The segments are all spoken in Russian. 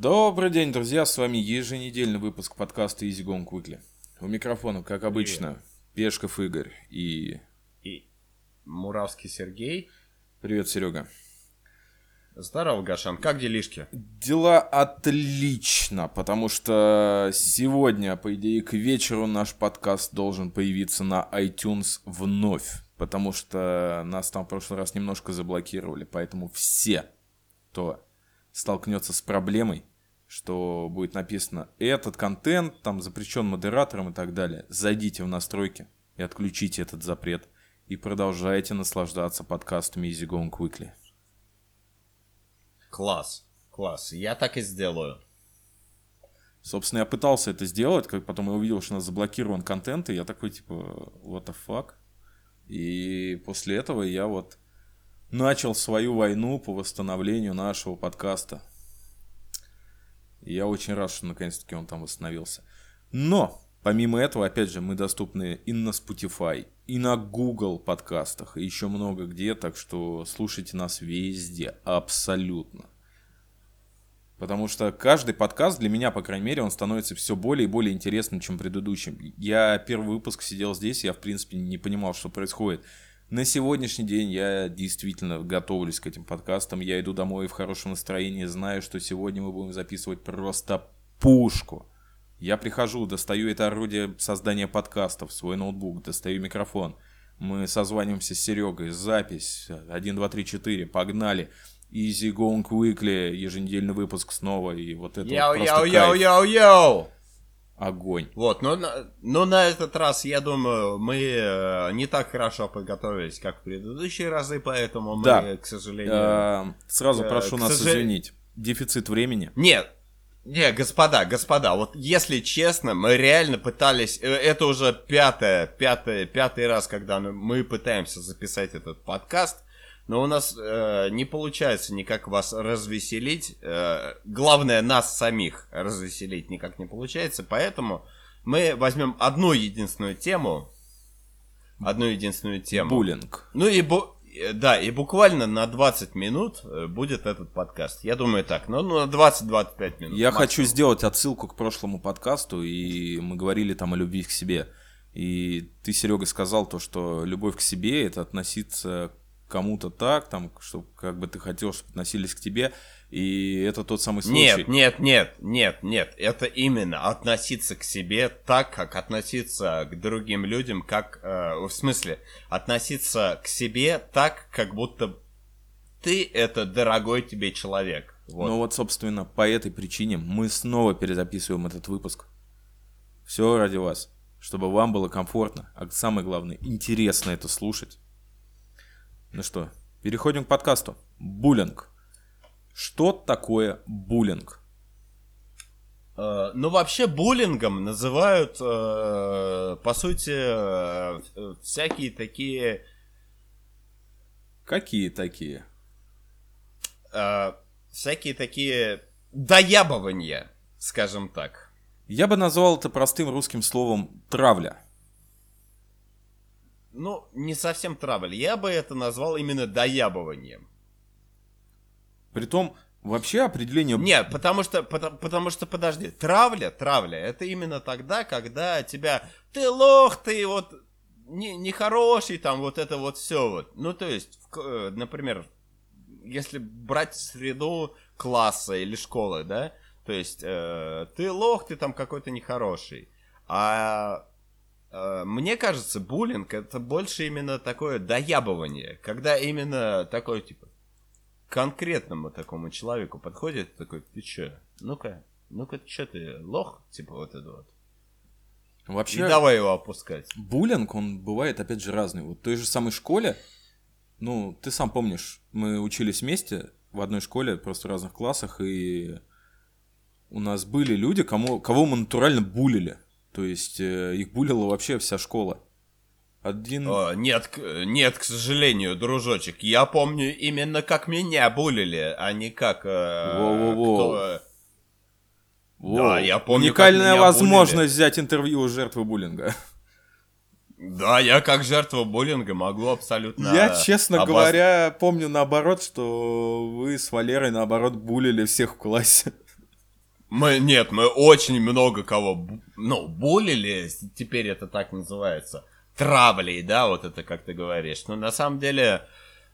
Добрый день, друзья, с вами еженедельный выпуск подкаста Easy Going Quickly. У микрофона, как обычно, Пешков Игорь и... И Муравский Сергей. Привет, Серега. Здорово, Гашан, как делишки? Дела отлично, потому что сегодня, по идее, к вечеру наш подкаст должен появиться на iTunes вновь, потому что нас там в прошлый раз немножко заблокировали, поэтому все, кто столкнется с проблемой, что будет написано этот контент, там запрещен модератором и так далее. Зайдите в настройки и отключите этот запрет. И продолжайте наслаждаться подкастами Easy Going Quickly. Класс, класс. Я так и сделаю. Собственно, я пытался это сделать, как потом я увидел, что у нас заблокирован контент, и я такой, типа, what the fuck? И после этого я вот начал свою войну по восстановлению нашего подкаста. И я очень рад, что наконец-таки он там восстановился. Но, помимо этого, опять же, мы доступны и на Spotify, и на Google подкастах, и еще много где, так что слушайте нас везде, абсолютно. Потому что каждый подкаст для меня, по крайней мере, он становится все более и более интересным, чем предыдущим. Я первый выпуск сидел здесь, я, в принципе, не понимал, что происходит. На сегодняшний день я действительно готовлюсь к этим подкастам. Я иду домой в хорошем настроении, знаю, что сегодня мы будем записывать просто пушку. Я прихожу, достаю это орудие создания подкастов, свой ноутбук, достаю микрофон. Мы созваниваемся с Серегой, запись, 1, 2, 3, 4, погнали. Easy Going Weekly, еженедельный выпуск снова, и вот это Yo, вот просто yo, yo, кайф. yo, yo! Огонь. Вот, но, на- но на этот раз, я думаю, мы э, не так хорошо подготовились, как в предыдущие разы, поэтому мы, Да. к сожалению... Э, Сразу Э, прошу нас сожал- извинить. Дефицит времени. Нет, не, господа, господа, вот если честно, мы реально пытались, это уже пятое, пятое, пятый раз, когда мы пытаемся записать этот подкаст, но у нас э, не получается никак вас развеселить, э, главное нас самих развеселить никак не получается, поэтому мы возьмем одну единственную тему, одну единственную тему. Буллинг. Ну и бу- э, да, и буквально на 20 минут э, будет этот подкаст. Я думаю так, ну, ну на 20-25 минут. Я максимум. хочу сделать отсылку к прошлому подкасту, и мы говорили там о любви к себе. И ты, Серега, сказал то, что любовь к себе это относиться к кому-то так, там, что как бы ты хотел, чтобы относились к тебе. И это тот самый случай. Нет, нет, нет, нет, нет. Это именно относиться к себе так, как относиться к другим людям, как... э, в смысле, относиться к себе так, как будто ты это дорогой тебе человек. Вот. Ну вот, собственно, по этой причине мы снова перезаписываем этот выпуск. Все ради вас. Чтобы вам было комфортно, а самое главное, интересно это слушать. Ну что, переходим к подкасту. Буллинг. Что такое буллинг? Э, Ну, вообще, буллингом называют, э, по сути, э, всякие такие... Какие такие? всякие такие доябывания, скажем так. Я бы назвал это простым русским словом травля. Ну, не совсем травль. Я бы это назвал именно доябыванием. Притом, вообще определение... Нет, потому что, потому, потому что, подожди, травля, травля, это именно тогда, когда тебя, ты лох, ты вот не- нехороший, там вот это вот все вот. Ну, то есть, в э, например, если брать среду класса или школы, да, то есть, э, ты лох, ты там какой-то нехороший. А мне кажется, буллинг это больше именно такое доябывание, когда именно такое, типа, конкретному такому человеку подходит, такой, ты чё, ну-ка, ну-ка, чё ты, лох, типа вот это вот. И Вообще, давай его опускать. буллинг, он бывает, опять же, разный. Вот в той же самой школе, ну, ты сам помнишь, мы учились вместе в одной школе, просто в разных классах, и у нас были люди, кому, кого мы натурально булили. То есть э, их булила вообще вся школа. Один... О, нет, нет, к сожалению, дружочек, я помню именно как меня булили, а не как... э, Воу-воу-воу. кто- Воу. да, я помню, Уникальная возможность взять интервью у жертвы буллинга. Да, я как жертва буллинга могу абсолютно... Я, честно обоз- говоря, помню наоборот, что вы с Валерой, наоборот, булили всех в классе. Мы, нет, мы очень много кого, ну, булили, теперь это так называется, травлей, да, вот это как ты говоришь. Но на самом деле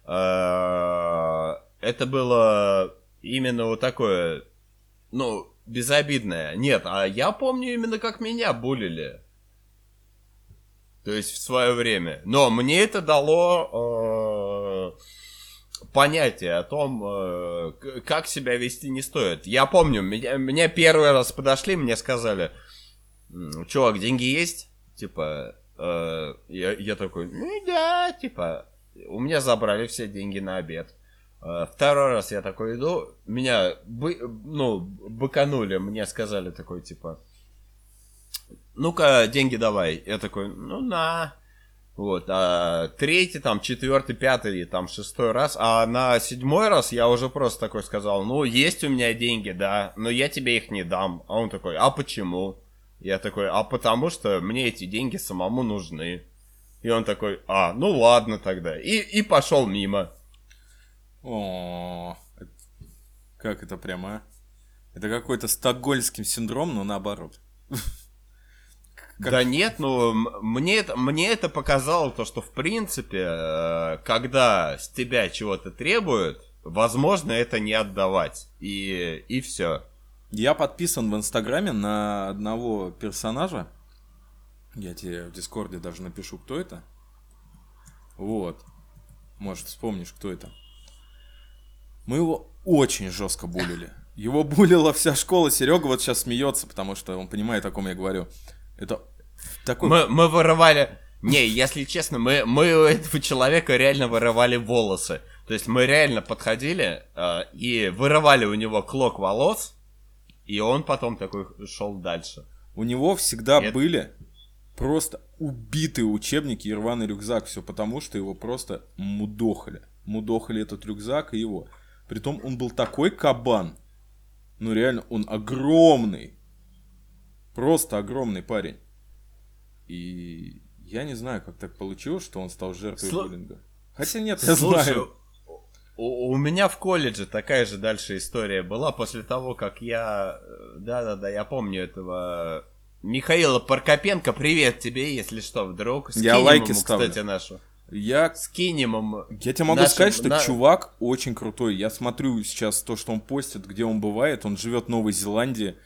э, это было именно вот такое, ну, безобидное. Нет, а я помню именно как меня булили. То есть в свое время. Но мне это дало э, понятие о том, э, как себя вести не стоит. Я помню, меня, мне первый раз подошли, мне сказали, «М, чувак, деньги есть? Типа, э, я, я такой, ну да, типа, у меня забрали все деньги на обед. Э, Второй раз я такой иду, меня, бы, ну, быканули, мне сказали такой, типа, ну-ка, деньги давай. Я такой, ну на. Вот, а третий, там, четвертый, пятый, там, шестой раз, а на седьмой раз я уже просто такой сказал, ну, есть у меня деньги, да, но я тебе их не дам. А он такой, а почему? Я такой, а потому что мне эти деньги самому нужны. И он такой, а, ну ладно тогда. И, и пошел мимо. О, как это прямо, а? Это какой-то стокгольмский синдром, но наоборот. Как- Да нет, ну мне это, мне это показало то, что в принципе, э, когда с тебя чего-то требуют, возможно это не отдавать. И, и все. Я подписан в Инстаграме на одного персонажа. Я тебе в Дискорде даже напишу, кто это. Вот. Может, вспомнишь, кто это. Мы его очень жестко булили. Его булила вся школа. Серега вот сейчас смеется, потому что он понимает, о ком я говорю. Это такой... Мы, мы вырывали... Не, если честно, мы, мы у этого человека реально вырывали волосы. То есть мы реально подходили э, и вырывали у него клок волос, и он потом такой шел дальше. У него всегда Нет. были просто убитые учебники и рваный рюкзак. Все потому, что его просто мудохали. Мудохали этот рюкзак и его. Притом он был такой кабан. Ну реально, он огромный. Просто огромный парень. И я не знаю, как так получилось, что он стал жертвой Слу- буллинга. Хотя нет, я Слушай, знаю. У, у меня в колледже такая же дальше история была после того, как я... э, Да-да-да, я помню этого... Михаила Паркопенко, привет тебе, если что, вдруг. Я Скинем лайки ему, ставлю. кстати, нашу. Я Скинем ему. Я тебе могу нашим- сказать, что на- чувак очень крутой. Я смотрю сейчас то, что он постит, где он бывает. Он живет в Новой Зеландии.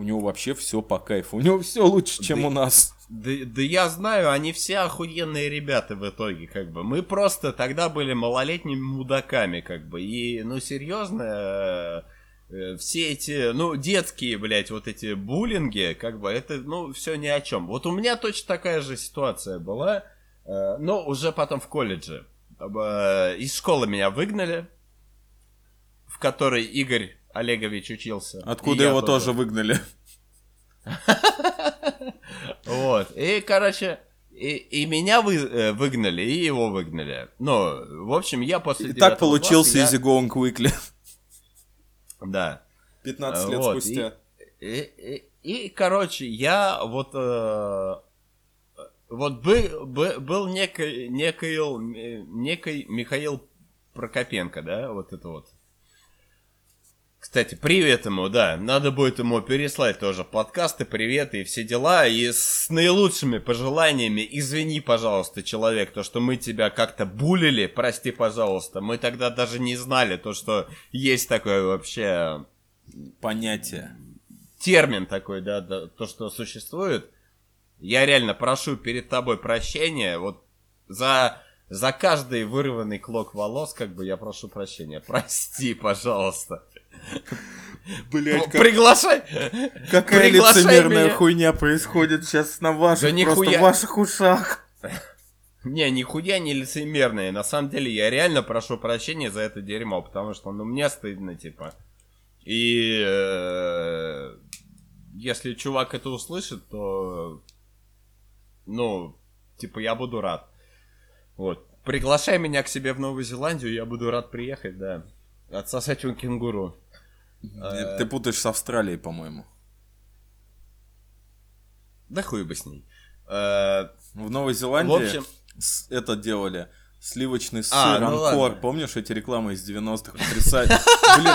У него вообще все по кайфу. У него все лучше, чем Да- у нас. Да, да я знаю, они все охуенные ребята в итоге, как бы. Мы просто тогда были малолетними мудаками, как бы. И, ну, серьезно, э, э, все эти, ну, детские, блядь, вот эти буллинги, как бы, это, ну, все ни о чем. Вот у меня точно такая же ситуация была, э, но уже потом в колледже. Э, Из школы меня выгнали, в которой Игорь Олегович учился. Откуда его тоже выгнали. Вот. И, короче, и, и меня вы, э, выгнали, и его выгнали. Ну, в общем, я после И так получился класса, Easy Going Quickly. Да. 15 лет Вот, спустя. И, и- и, короче, я вот... э, вот бы, бы- был некий, некий, э, некий Михаил Прокопенко, да, вот это вот. Кстати, привет ему, да. Надо будет ему переслать тоже подкасты, приветы и все дела. И с наилучшими пожеланиями. Извини, пожалуйста, человек, то, что мы тебя как-то булили, прости, пожалуйста. Мы тогда даже не знали то, что есть такое вообще Понятие. термин такой, да, да, то, что существует. Я реально прошу перед тобой прощения. Вот за, за каждый вырванный клок волос, как бы я прошу прощения. Прости, пожалуйста. Блять, Приглашай! какая приглашай лицемерная меня. хуйня происходит сейчас на ваших, Да просто нихуя. в ваших ушах. Не, нихуя не лицемерные. На самом деле, я реально прошу прощения за это дерьмо, потому что, ну, мне стыдно, типа. И э, если чувак это услышит, то, ну, типа, я буду рад. Вот. Приглашай меня к себе в Новую Зеландию, я буду рад приехать, да. Отсосать у кенгуру. Э. Ты путаешь с Австралией, по-моему. Да хуй бы с ней. Э, В Новой в Зеландии общем, с- это делали. Сливочный сыр, А, ну Анкор. ладно. Помнишь эти рекламы из 90-х? Потрясающе. Блин,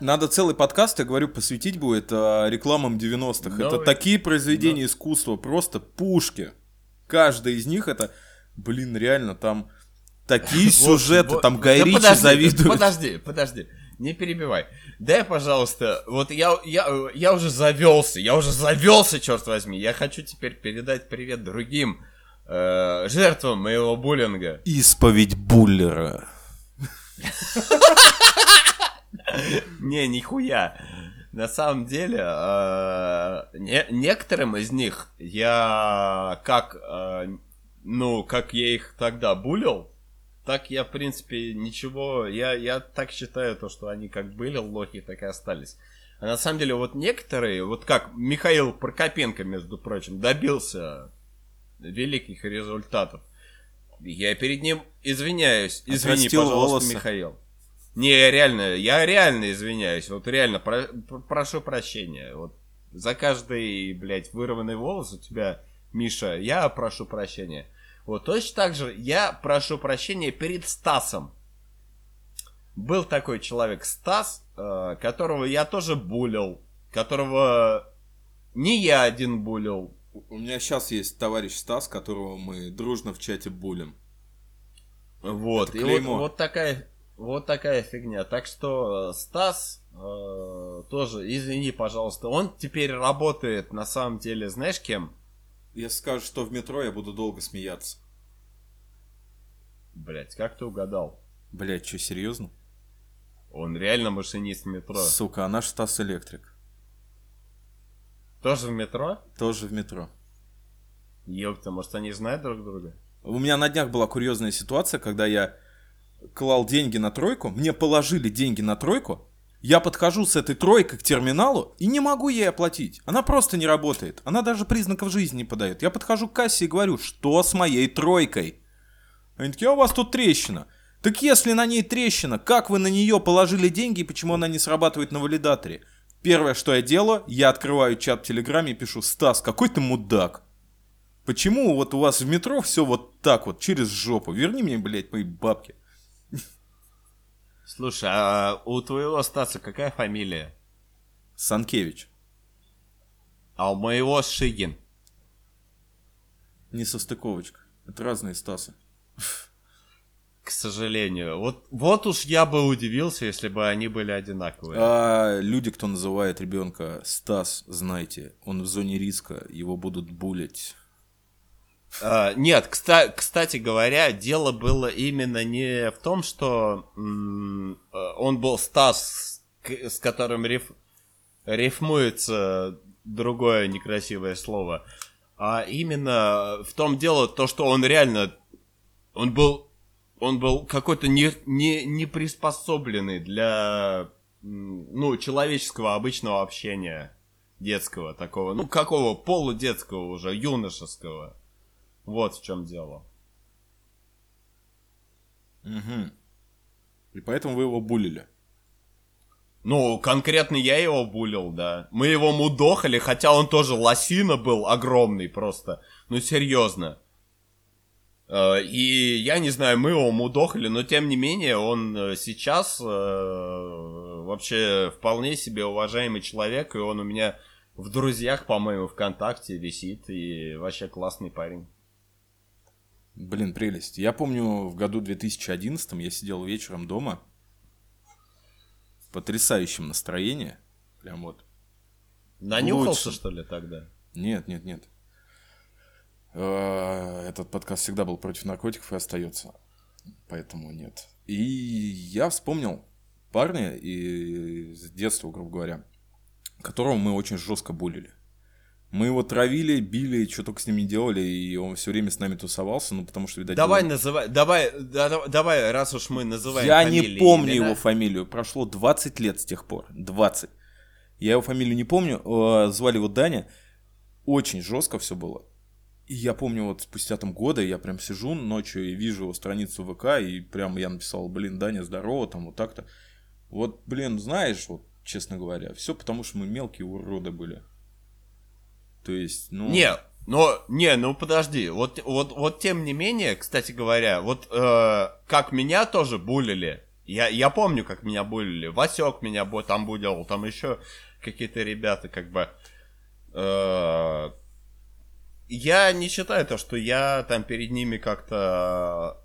надо целый подкаст, я говорю, посвятить будет а, рекламам 90-х. Ну, это такие произведения искусства, просто пушки. Каждая из них это, блин, реально, там такие сюжеты, там Гай Ричи подожди, завидует. Подожди, подожди, не перебивай. Дай, пожалуйста, вот я, я, я уже завелся, я уже завелся, черт возьми. Я хочу теперь передать привет другим э, жертвам моего буллинга. Исповедь Буллера. Не, нихуя. На самом деле, э, не- некоторым из них я как, э, ну, как я их тогда булил, так я, в принципе, ничего, я, я так считаю, то, что они как были лохи, так и остались. А на самом деле, вот некоторые, вот как Михаил Прокопенко, между прочим, добился великих результатов. Я перед ним извиняюсь. Извини, Отрастил пожалуйста, волосы. Михаил. Не, я реально, я реально извиняюсь. Вот реально, про- пр- прошу прощения. Вот за каждый, блядь, вырванный волос у тебя, Миша, я прошу прощения. Вот точно так же я прошу прощения перед Стасом. Был такой человек Стас, э, которого я тоже булил, которого не я один булил, У меня сейчас есть товарищ Стас, которого мы дружно в чате булим. Вот, Это и вот, клеймо. вот такая, вот такая фигня. Так что э, Стас э, тоже, извини, пожалуйста, он теперь работает на самом деле, знаешь кем? Если скажешь, что в метро, я буду долго смеяться. Блять, как ты угадал? Блять, что, серьезно? Он реально машинист метро. Сука, а наш Стас электрик. Тоже в метро? Тоже в метро. Ёпта, может они знают друг друга? У меня на днях была курьезная ситуация, когда я клал деньги на тройку, мне положили деньги на тройку, я подхожу с этой тройкой к терминалу и не могу ей оплатить. Она просто не работает. Она даже признаков жизни не подает. Я подхожу к кассе и говорю, что с моей тройкой? Они такие, а у вас тут трещина. Так если на ней трещина, как вы на нее положили деньги и почему она не срабатывает на валидаторе? Первое, что я делаю, я открываю чат в Телеграме и пишу, Стас, какой ты мудак. Почему вот у вас в метро все вот так вот, через жопу? Верни мне, блядь, мои бабки. Слушай, а у твоего Стаса какая фамилия? Санкевич. А у моего Шигин. Не состыковочка. Это разные Стасы. К сожалению. Вот, вот уж я бы удивился, если бы они были одинаковые. А люди, кто называет ребенка Стас, знайте, он в зоне риска, его будут булить. А, нет, кста- кстати говоря, дело было именно не в том, что м, э, он был Стас, к- с которым риф- рифмуется другое некрасивое слово, а именно в том дело, то, что он реально, он был, он был какой-то не, не, не приспособленный для, ну, человеческого обычного общения детского такого, ну, какого полудетского уже, юношеского. Вот в чем дело. Угу. И поэтому вы его булили. Ну, конкретно я его булил, да. Мы его мудохали, хотя он тоже лосина был огромный просто. Ну, серьезно. Э, И я не знаю, мы его мудохали, но тем не менее он э, сейчас э, вообще вполне себе уважаемый человек, и он у меня в друзьях, по-моему, ВКонтакте висит, и вообще классный парень. Блин, прелесть. Я помню, в году 2011 я сидел вечером дома. В потрясающем настроении. Прям вот. Нанюхался, Лучше. что ли, тогда? Нет, нет, нет. Э, Этот подкаст всегда был против наркотиков и остается. Поэтому нет. И я вспомнил парня из детства, грубо говоря, которого мы очень жестко булили. Мы его травили, били, что только с ним не делали, и он все время с нами тусовался, ну потому что, видать, Давай его- называй, давай, да- да- давай, раз уж мы называем Я фамилии не помню имена. его фамилию. Прошло 20 лет с тех пор. 20. Я его фамилию не помню. э, Звали его Даня. Очень жестко все было. И я помню, вот спустя там года я прям сижу ночью и вижу его страницу ВК, и прям я написал, блин, Даня, здорово, там вот так-то. Вот, блин, знаешь, вот, честно говоря, все потому, что мы мелкие уроды были. То есть, ну... Не, Но, не, ну подожди, вот, вот, вот тем не менее, кстати говоря, вот э, как меня тоже булили, я, я помню, как меня булили, Васек меня там булил, там еще какие-то ребята, как бы, э, я не считаю то, что я там перед ними как-то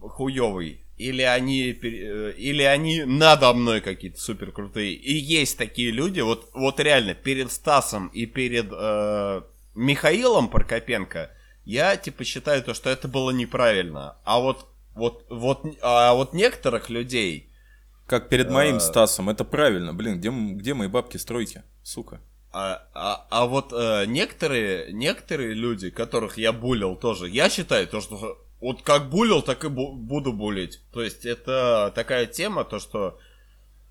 хуёвый, или они, э, или они надо мной какие-то супер крутые. И есть такие люди, вот, вот реально, перед Стасом и перед э, Михаилом Прокопенко, я типа считаю то, что это было неправильно. А вот, вот, вот, а вот некоторых людей... Как перед моим э, Стасом, это правильно. Блин, где, где мои бабки-стройки, сука? А, а, а вот э, некоторые, некоторые люди, которых я булил тоже, я считаю то, что вот как булил, так и бу- буду булить. То есть это такая тема, то что,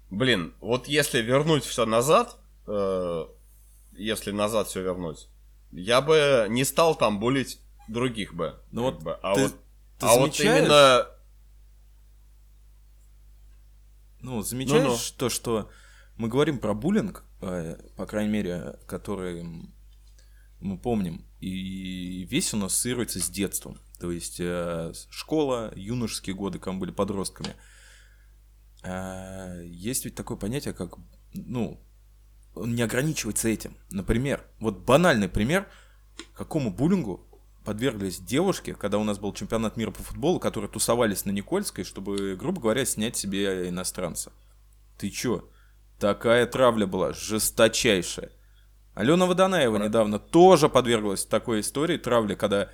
блин, вот если вернуть все назад, э, если назад все вернуть, я бы не стал там булить других бы. Ну вот, бы. А, вот, ты а вот именно... Ну, замечаешь ну -ну. то, что мы говорим про буллинг, э, по крайней мере, который мы помним, и весь он ассоциируется с детством. То есть э, школа, юношеские годы, когда мы были подростками. Э, есть ведь такое понятие, как, ну, не ограничивается этим. Например, вот банальный пример, какому буллингу подверглись девушки, когда у нас был чемпионат мира по футболу, которые тусовались на Никольской, чтобы, грубо говоря, снять себе иностранца. Ты чё? Такая травля была, жесточайшая. Алена Водонаева недавно тоже подверглась такой истории травли, когда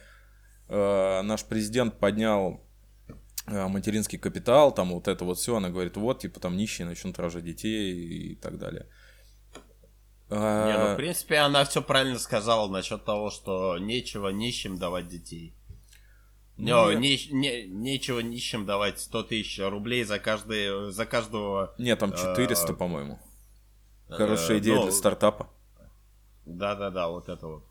наш президент поднял э, материнский капитал, там вот это вот все, она говорит, вот, типа, там нищие начнут рожать детей и так далее. Не, ну, в принципе, она все правильно сказала насчет того, что нечего нищим давать детей. Ну, не, не, нечего нищим давать 100 тысяч рублей за, каждый, за каждого... Нет, там 400, э, по-моему. Хорошая э, идея ну, для стартапа. Да-да-да, вот это вот.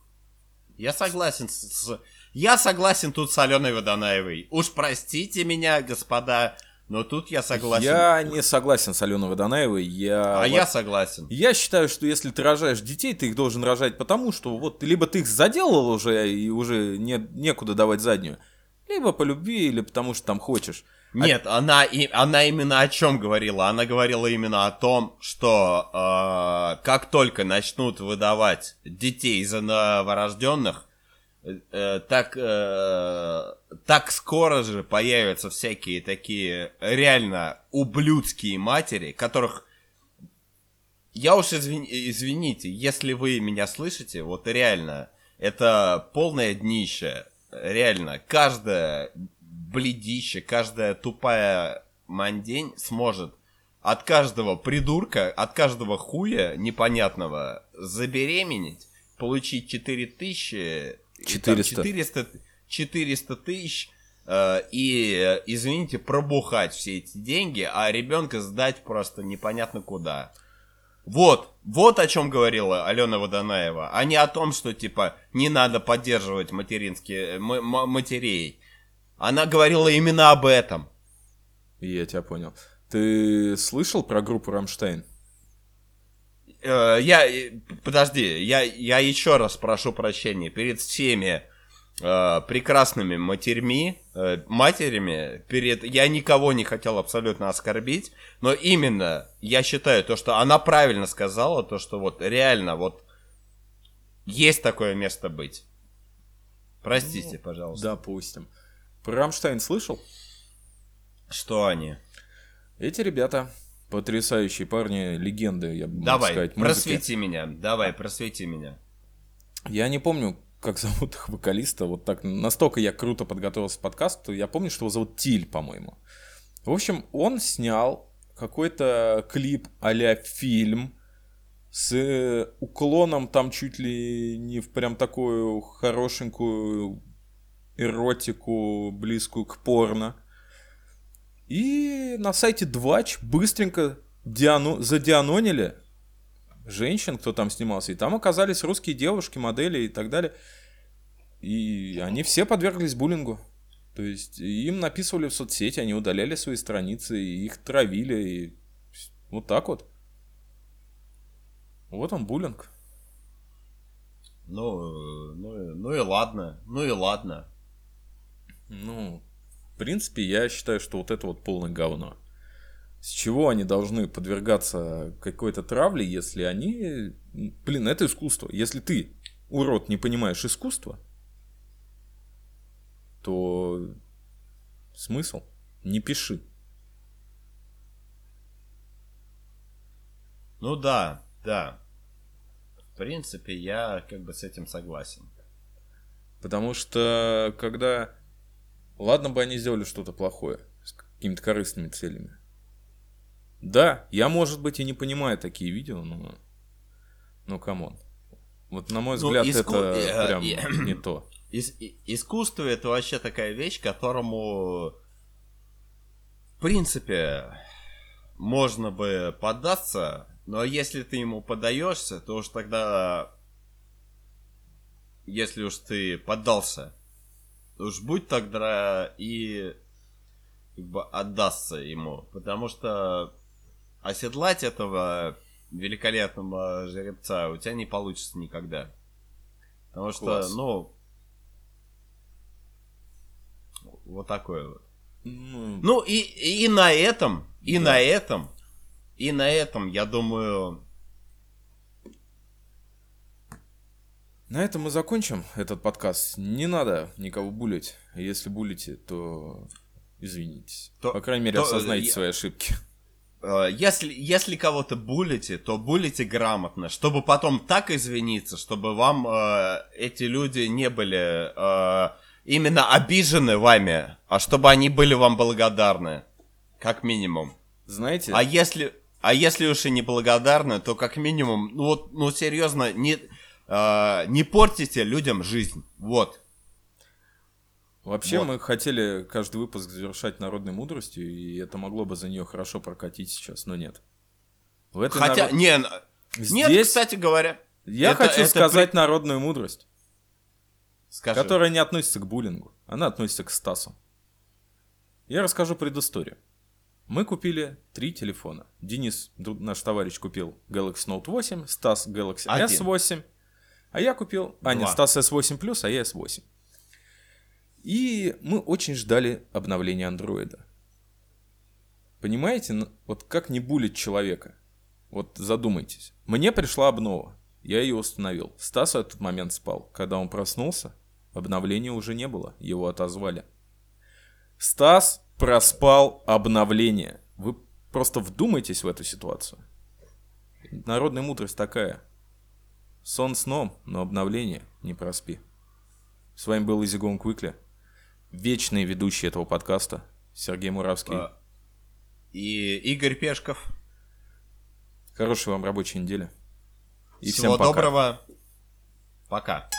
Я согласен с... Я согласен тут с Аленой Водонаевой. Уж простите меня, господа, но тут я согласен. Я не согласен с Аленой Водонаевой. Я... А я согласен. Я считаю, что если ты рожаешь детей, ты их должен рожать потому, что вот либо ты их заделал уже и уже не, некуда давать заднюю, либо по любви, или потому что там хочешь. А Нет, а... она, и, она именно о чем говорила? Она говорила именно о том, что э, как только начнут выдавать детей за новорожденных, так, э, так скоро же появятся всякие такие реально ублюдские матери, которых я уж извини, извините, если вы меня слышите, вот реально, это полное днище. Реально, каждая бледище, каждая тупая мандень сможет от каждого придурка, от каждого хуя непонятного забеременеть, получить 4000 400. 400, 400 тысяч э, и, извините, пробухать все эти деньги, а ребенка сдать просто непонятно куда. Вот, вот о чем говорила Алена Водонаева, а не о том, что, типа, не надо поддерживать материнские, матерей. Она говорила именно об этом. Я тебя понял. Ты слышал про группу Рамштайн? Э, я, подожди, я, я еще раз прошу прощения перед всеми э, прекрасными матерьми, э, матерями, перед, я никого не хотел абсолютно оскорбить, но именно я считаю то, что она правильно сказала, то, что вот реально вот есть такое место быть. Простите, ну, пожалуйста. Допустим. Про Рамштайн слышал? Что они? Эти ребята Потрясающие парни, легенды, я бы Давай, сказать. Давай, просвети меня, давай, просвети меня. Я не помню, как зовут их вокалиста, вот так, настолько я круто подготовился к подкасту, я помню, что его зовут Тиль, по-моему. В общем, он снял какой-то клип а фильм с уклоном там чуть ли не в прям такую хорошенькую эротику, близкую к порно. И на сайте Двач быстренько диану... задианонили женщин, кто там снимался. И там оказались русские девушки, модели и так далее. И они все подверглись буллингу. То есть им написывали в соцсети, они удаляли свои страницы, и их травили. И вот так вот. Вот он буллинг. Ну, ну, ну и ладно, ну и ладно. Ну, в принципе, я считаю, что вот это вот полное говно. С чего они должны подвергаться какой-то травле, если они... Блин, это искусство. Если ты, урод, не понимаешь искусство, то смысл? Не пиши. Ну да, да. В принципе, я как бы с этим согласен. Потому что когда... Ладно бы они сделали что-то плохое с какими-то корыстными целями. Да, я, может быть, и не понимаю такие видео, но... Ну, come on. Вот, на мой ну, взгляд, иску... это э, прям э, не то. Ис- искусство это вообще такая вещь, которому, в принципе, можно бы поддаться, но если ты ему подаешься, то уж тогда, если уж ты поддался, уж будь тогда и как бы отдастся ему, потому что оседлать этого великолепного жеребца у тебя не получится никогда. Потому что, Класс. ну, вот такое вот. Ну, ну и, и на этом, и да. на этом, и на этом, я думаю... На этом мы закончим этот подкаст. Не надо никого булить. Если булите, то извинитесь. То, По крайней мере, то, осознайте я... свои ошибки. Э, если, если кого-то булите, то булите грамотно, чтобы потом так извиниться, чтобы вам э, эти люди не были э, именно обижены вами, а чтобы они были вам благодарны, как минимум. Знаете? А если, а если уж и не благодарны, то как минимум, ну вот, ну серьезно, не, э, не портите людям жизнь, вот. Вообще вот. мы хотели каждый выпуск завершать народной мудростью, и это могло бы за нее хорошо прокатить сейчас, но нет. В этой Хотя, народ... не, Здесь... нет, кстати говоря. Я это, хочу это сказать при... народную мудрость, Скажи. которая не относится к буллингу, она относится к Стасу. Я расскажу предысторию. Мы купили три телефона. Денис, наш товарищ, купил Galaxy Note 8, Стас Galaxy Один. S8, а я купил... А, нет, Стас S8 Plus, а я S8. И мы очень ждали обновления андроида. Понимаете, вот как не булить человека? Вот задумайтесь. Мне пришла обнова. Я ее установил. Стас в этот момент спал. Когда он проснулся, обновления уже не было. Его отозвали. Стас проспал обновление. Вы просто вдумайтесь в эту ситуацию. Народная мудрость такая. Сон сном, но обновление не проспи. С вами был Изигон Квикли вечный ведущий этого подкаста Сергей Муравский. А, и Игорь Пешков. Хорошей вам рабочей недели. И Всего всем пока. доброго. Пока.